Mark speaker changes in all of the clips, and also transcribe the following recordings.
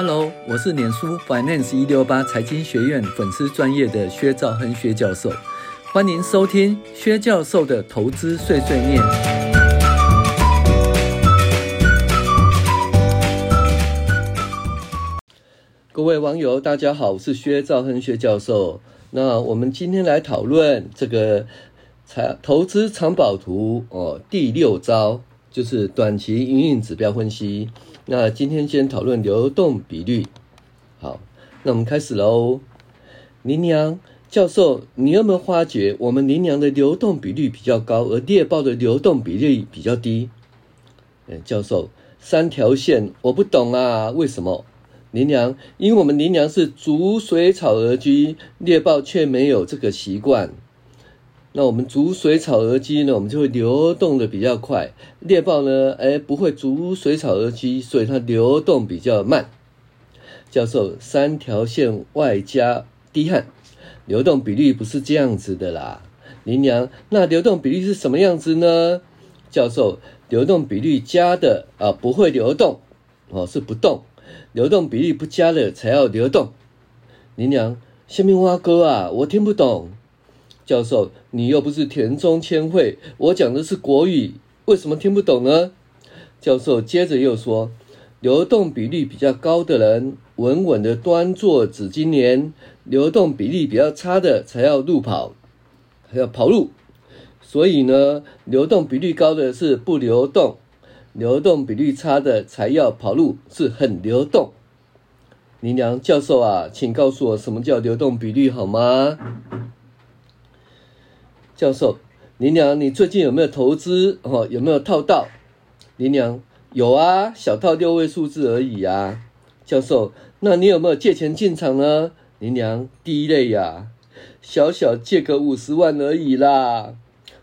Speaker 1: Hello，我是脸书 Finance 一六八财经学院粉丝专业的薛兆亨薛教授，欢迎收听薛教授的投资碎碎念。各位网友，大家好，我是薛兆亨薛教授。那我们今天来讨论这个财投资藏宝图哦，第六招就是短期营运指标分析。那今天先讨论流动比率。好，那我们开始喽。林娘教授，你有没有发觉我们林娘的流动比率比较高，而猎豹的流动比率比较低？嗯，教授，三条线我不懂啊，为什么？林娘，因为我们林娘是逐水草而居，猎豹却没有这个习惯。那我们逐水草而居呢，我们就会流动的比较快。猎豹呢，哎，不会逐水草而居，所以它流动比较慢。教授，三条线外加滴汗，流动比率不是这样子的啦。林娘，那流动比率是什么样子呢？教授，流动比率加的啊，不会流动哦，是不动。流动比率不加了才要流动。林娘，下面挖哥啊，我听不懂。教授，你又不是田中千惠，我讲的是国语，为什么听不懂呢？教授接着又说，流动比率比较高的人，稳稳的端坐紫金莲；流动比例比较差的才要路跑，还要跑路。所以呢，流动比率高的是不流动，流动比率差的才要跑路，是很流动。林娘教授啊，请告诉我什么叫流动比率好吗？教授，林娘，你最近有没有投资？哦，有没有套到？林娘，有啊，小套六位数字而已啊。教授，那你有没有借钱进场呢？林娘，第一类呀，小小借个五十万而已啦。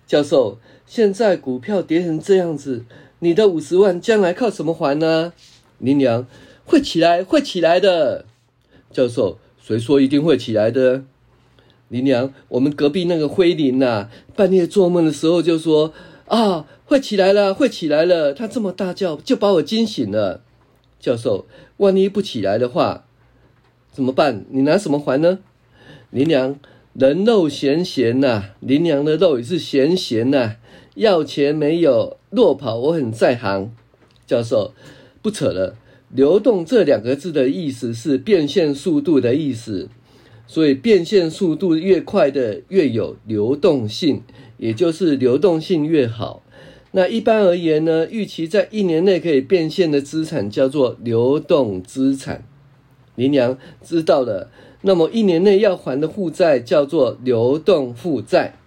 Speaker 1: 教授，现在股票跌成这样子，你的五十万将来靠什么还呢？林娘，会起来，会起来的。教授，谁说一定会起来的？林娘，我们隔壁那个灰林呐，半夜做梦的时候就说：“啊，会起来了，会起来了。”他这么大叫，就把我惊醒了。教授，万一不起来的话，怎么办？你拿什么还呢？林娘，人肉咸咸呐，林娘的肉也是咸咸呐，要钱没有，落跑我很在行。教授，不扯了，流动这两个字的意思是变现速度的意思。所以变现速度越快的越有流动性，也就是流动性越好。那一般而言呢，预期在一年内可以变现的资产叫做流动资产。林娘知道了，那么一年内要还的负债叫做流动负债。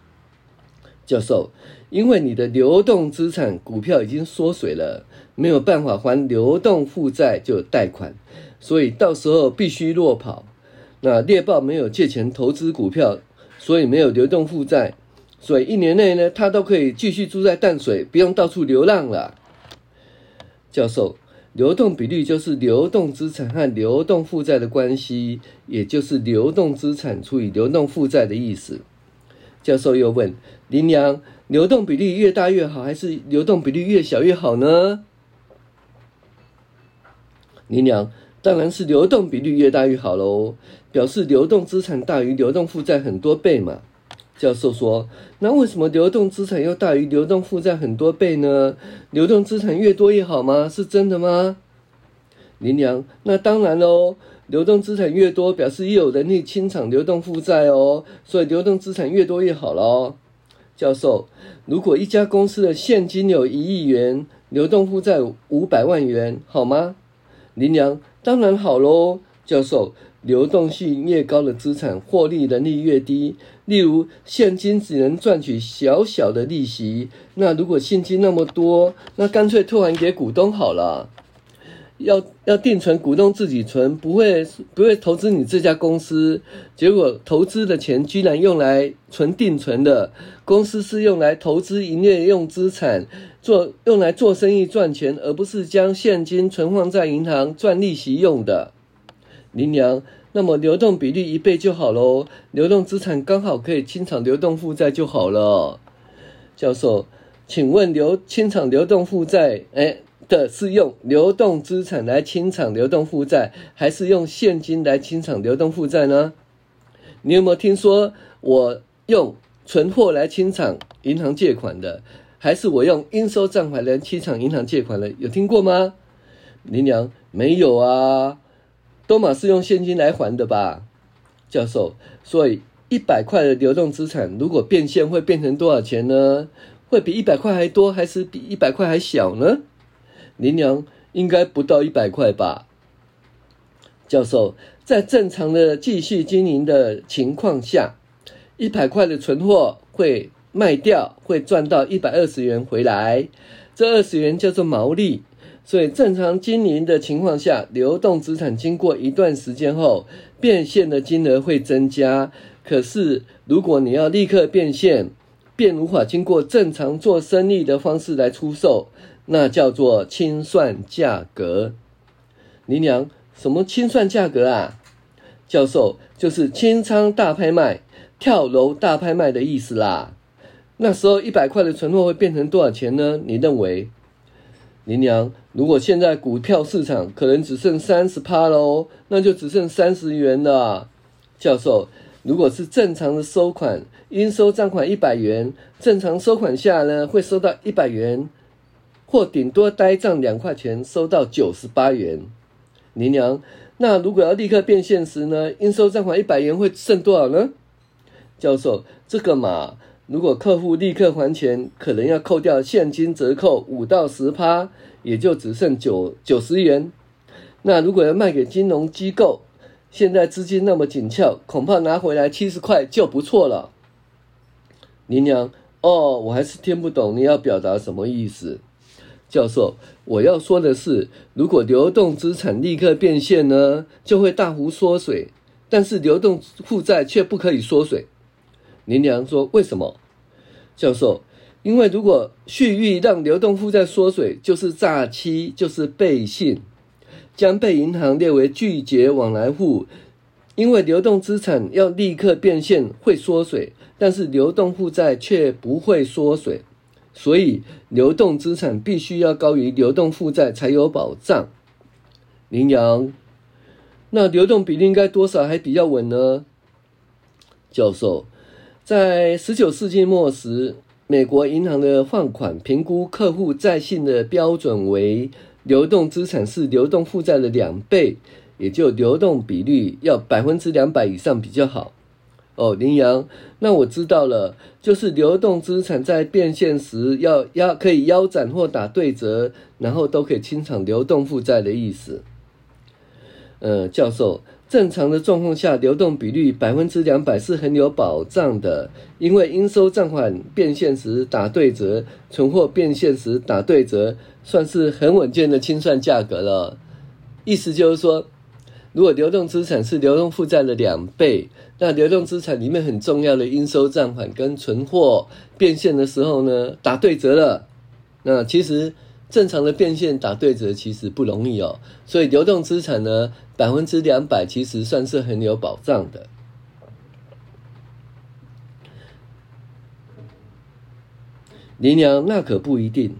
Speaker 1: 教授，因为你的流动资产股票已经缩水了，没有办法还流动负债就贷款，所以到时候必须落跑。那猎豹没有借钱投资股票，所以没有流动负债，所以一年内呢，他都可以继续住在淡水，不用到处流浪了。教授，流动比率就是流动资产和流动负债的关系，也就是流动资产除以流动负债的意思。教授又问林娘：流动比率越大越好，还是流动比率越小越好呢？林娘。当然是流动比率越大越好喽，表示流动资产大于流动负债很多倍嘛。教授说：“那为什么流动资产要大于流动负债很多倍呢？流动资产越多越好吗？是真的吗？”林娘：“那当然喽，流动资产越多，表示越有能力清偿流动负债哦，所以流动资产越多越好喽。”教授：“如果一家公司的现金有一亿元，流动负债五百万元，好吗？”林娘。当然好喽，教授。流动性越高的资产，获利能力越低。例如，现金只能赚取小小的利息。那如果现金那么多，那干脆退还给股东好了。要要定存，股东自己存，不会不会投资你这家公司。结果投资的钱居然用来存定存的，公司是用来投资营业用资产。做用来做生意赚钱，而不是将现金存放在银行赚利息用的。林娘，那么流动比率一倍就好喽，流动资产刚好可以清偿流动负债就好了。教授，请问流清偿流动负债，哎，的是用流动资产来清偿流动负债，还是用现金来清偿流动负债呢？你有没有听说我用存货来清偿银行借款的，还是我用应收账款来清偿银行借款的？有听过吗？林娘没有啊，都嘛是用现金来还的吧？教授，所以一百块的流动资产如果变现会变成多少钱呢？会比一百块还多，还是比一百块还小呢？林娘应该不到一百块吧？教授，在正常的继续经营的情况下，一百块的存货会卖掉，会赚到一百二十元回来，这二十元叫做毛利。所以正常经营的情况下，流动资产经过一段时间后，变现的金额会增加。可是如果你要立刻变现，便无法经过正常做生意的方式来出售，那叫做清算价格。林娘，什么清算价格啊？教授，就是清仓大拍卖、跳楼大拍卖的意思啦。那时候一百块的存货会变成多少钱呢？你认为？林娘，如果现在股票市场可能只剩三十趴喽，那就只剩三十元了。教授，如果是正常的收款，应收账款一百元，正常收款下呢，会收到一百元，或顶多呆账两块钱，收到九十八元。林娘，那如果要立刻变现时呢，应收账款一百元会剩多少呢？教授，这个嘛。如果客户立刻还钱，可能要扣掉现金折扣五到十趴，也就只剩九九十元。那如果要卖给金融机构，现在资金那么紧俏，恐怕拿回来七十块就不错了。林娘，哦，我还是听不懂你要表达什么意思。教授，我要说的是，如果流动资产立刻变现呢，就会大幅缩水，但是流动负债却不可以缩水。林娘说：“为什么？”教授，因为如果蓄意让流动负债缩水，就是诈欺，就是背信，将被银行列为拒绝往来户。因为流动资产要立刻变现会缩水，但是流动负债却不会缩水，所以流动资产必须要高于流动负债才有保障。林阳，那流动比例应该多少还比较稳呢？教授。在十九世纪末时，美国银行的放款评估客户债信的标准为流动资产是流动负债的两倍，也就流动比率要百分之两百以上比较好。哦，林阳，那我知道了，就是流动资产在变现时要腰可以腰斩或打对折，然后都可以清偿流动负债的意思。呃，教授。正常的状况下，流动比率百分之两百是很有保障的，因为应收账款变现时打对折，存货变现时打对折，算是很稳健的清算价格了。意思就是说，如果流动资产是流动负债的两倍，那流动资产里面很重要的应收账款跟存货变现的时候呢，打对折了，那其实。正常的变现打对折其实不容易哦，所以流动资产呢，百分之两百其实算是很有保障的。林娘，那可不一定，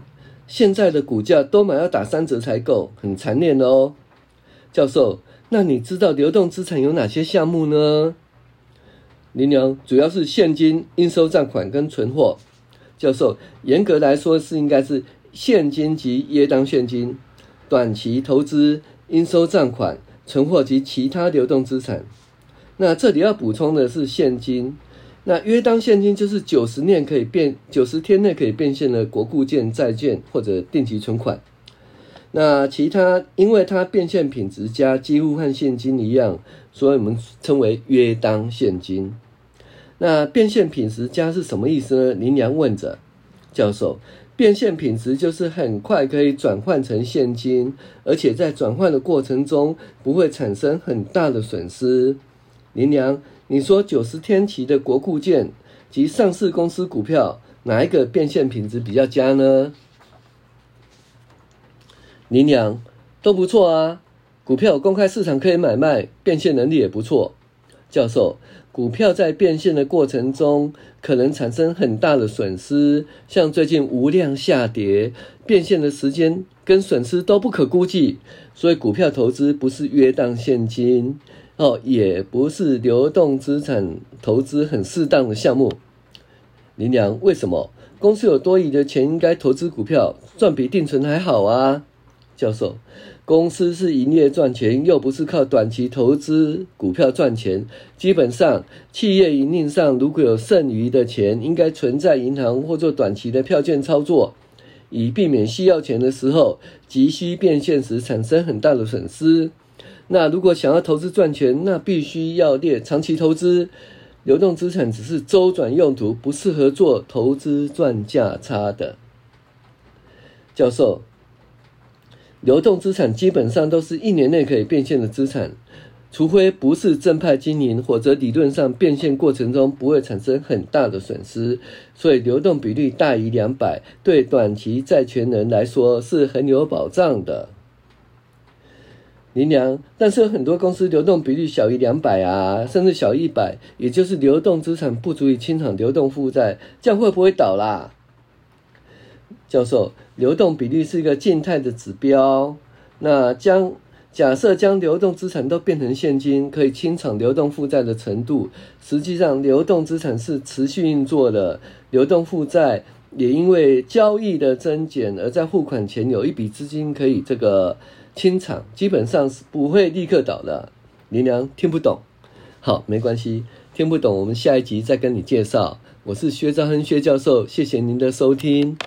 Speaker 1: 现在的股价都买要打三折才够，很残念的哦。教授，那你知道流动资产有哪些项目呢？林娘，主要是现金、应收账款跟存货。教授，严格来说是应该是。现金及约当现金、短期投资、应收账款、存货及其他流动资产。那这里要补充的是现金。那约当现金就是九十年可以变，九十天内可以变现的国库券、债券或者定期存款。那其他，因为它变现品质佳，几乎和现金一样，所以我们称为约当现金。那变现品质佳是什么意思呢？林良问着教授。变现品质就是很快可以转换成现金，而且在转换的过程中不会产生很大的损失。林娘，你说九十天期的国库券及上市公司股票，哪一个变现品质比较佳呢？林娘，都不错啊。股票公开市场可以买卖，变现能力也不错。教授，股票在变现的过程中可能产生很大的损失，像最近无量下跌，变现的时间跟损失都不可估计，所以股票投资不是约当现金哦，也不是流动资产投资很适当的项目。林娘，为什么公司有多余的钱应该投资股票，赚比定存还好啊？教授。公司是营业赚钱，又不是靠短期投资股票赚钱。基本上，企业营运上如果有剩余的钱，应该存在银行或做短期的票券操作，以避免需要钱的时候急需变现时产生很大的损失。那如果想要投资赚钱，那必须要列长期投资。流动资产只是周转用途，不适合做投资赚价差的。教授。流动资产基本上都是一年内可以变现的资产，除非不是正派经营，或者理论上变现过程中不会产生很大的损失。所以流动比率大于两百，对短期债权人来说是很有保障的。林娘，但是有很多公司流动比率小于两百啊，甚至小于一百，也就是流动资产不足以清偿流动负债，这样会不会倒啦？教授，流动比率是一个静态的指标。那将假设将流动资产都变成现金，可以清偿流动负债的程度，实际上流动资产是持续运作的，流动负债也因为交易的增减而在付款前有一笔资金可以这个清偿，基本上是不会立刻倒的。林娘听不懂，好，没关系，听不懂，我们下一集再跟你介绍。我是薛兆亨薛教授，谢谢您的收听。